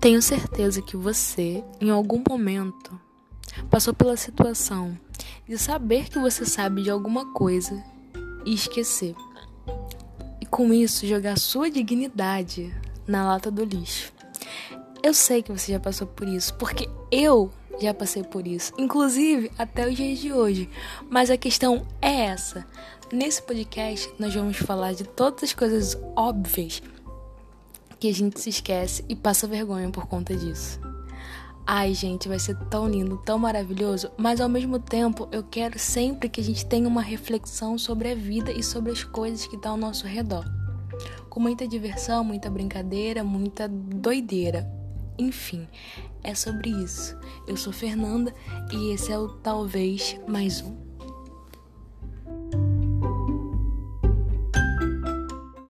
Tenho certeza que você, em algum momento, passou pela situação de saber que você sabe de alguma coisa e esquecer. E com isso jogar sua dignidade na lata do lixo. Eu sei que você já passou por isso, porque eu já passei por isso, inclusive até os dias de hoje. Mas a questão é essa. Nesse podcast, nós vamos falar de todas as coisas óbvias que a gente se esquece e passa vergonha por conta disso. Ai, gente, vai ser tão lindo, tão maravilhoso, mas ao mesmo tempo eu quero sempre que a gente tenha uma reflexão sobre a vida e sobre as coisas que estão ao nosso redor. Com muita diversão, muita brincadeira, muita doideira. Enfim, é sobre isso. Eu sou Fernanda e esse é o Talvez Mais Um.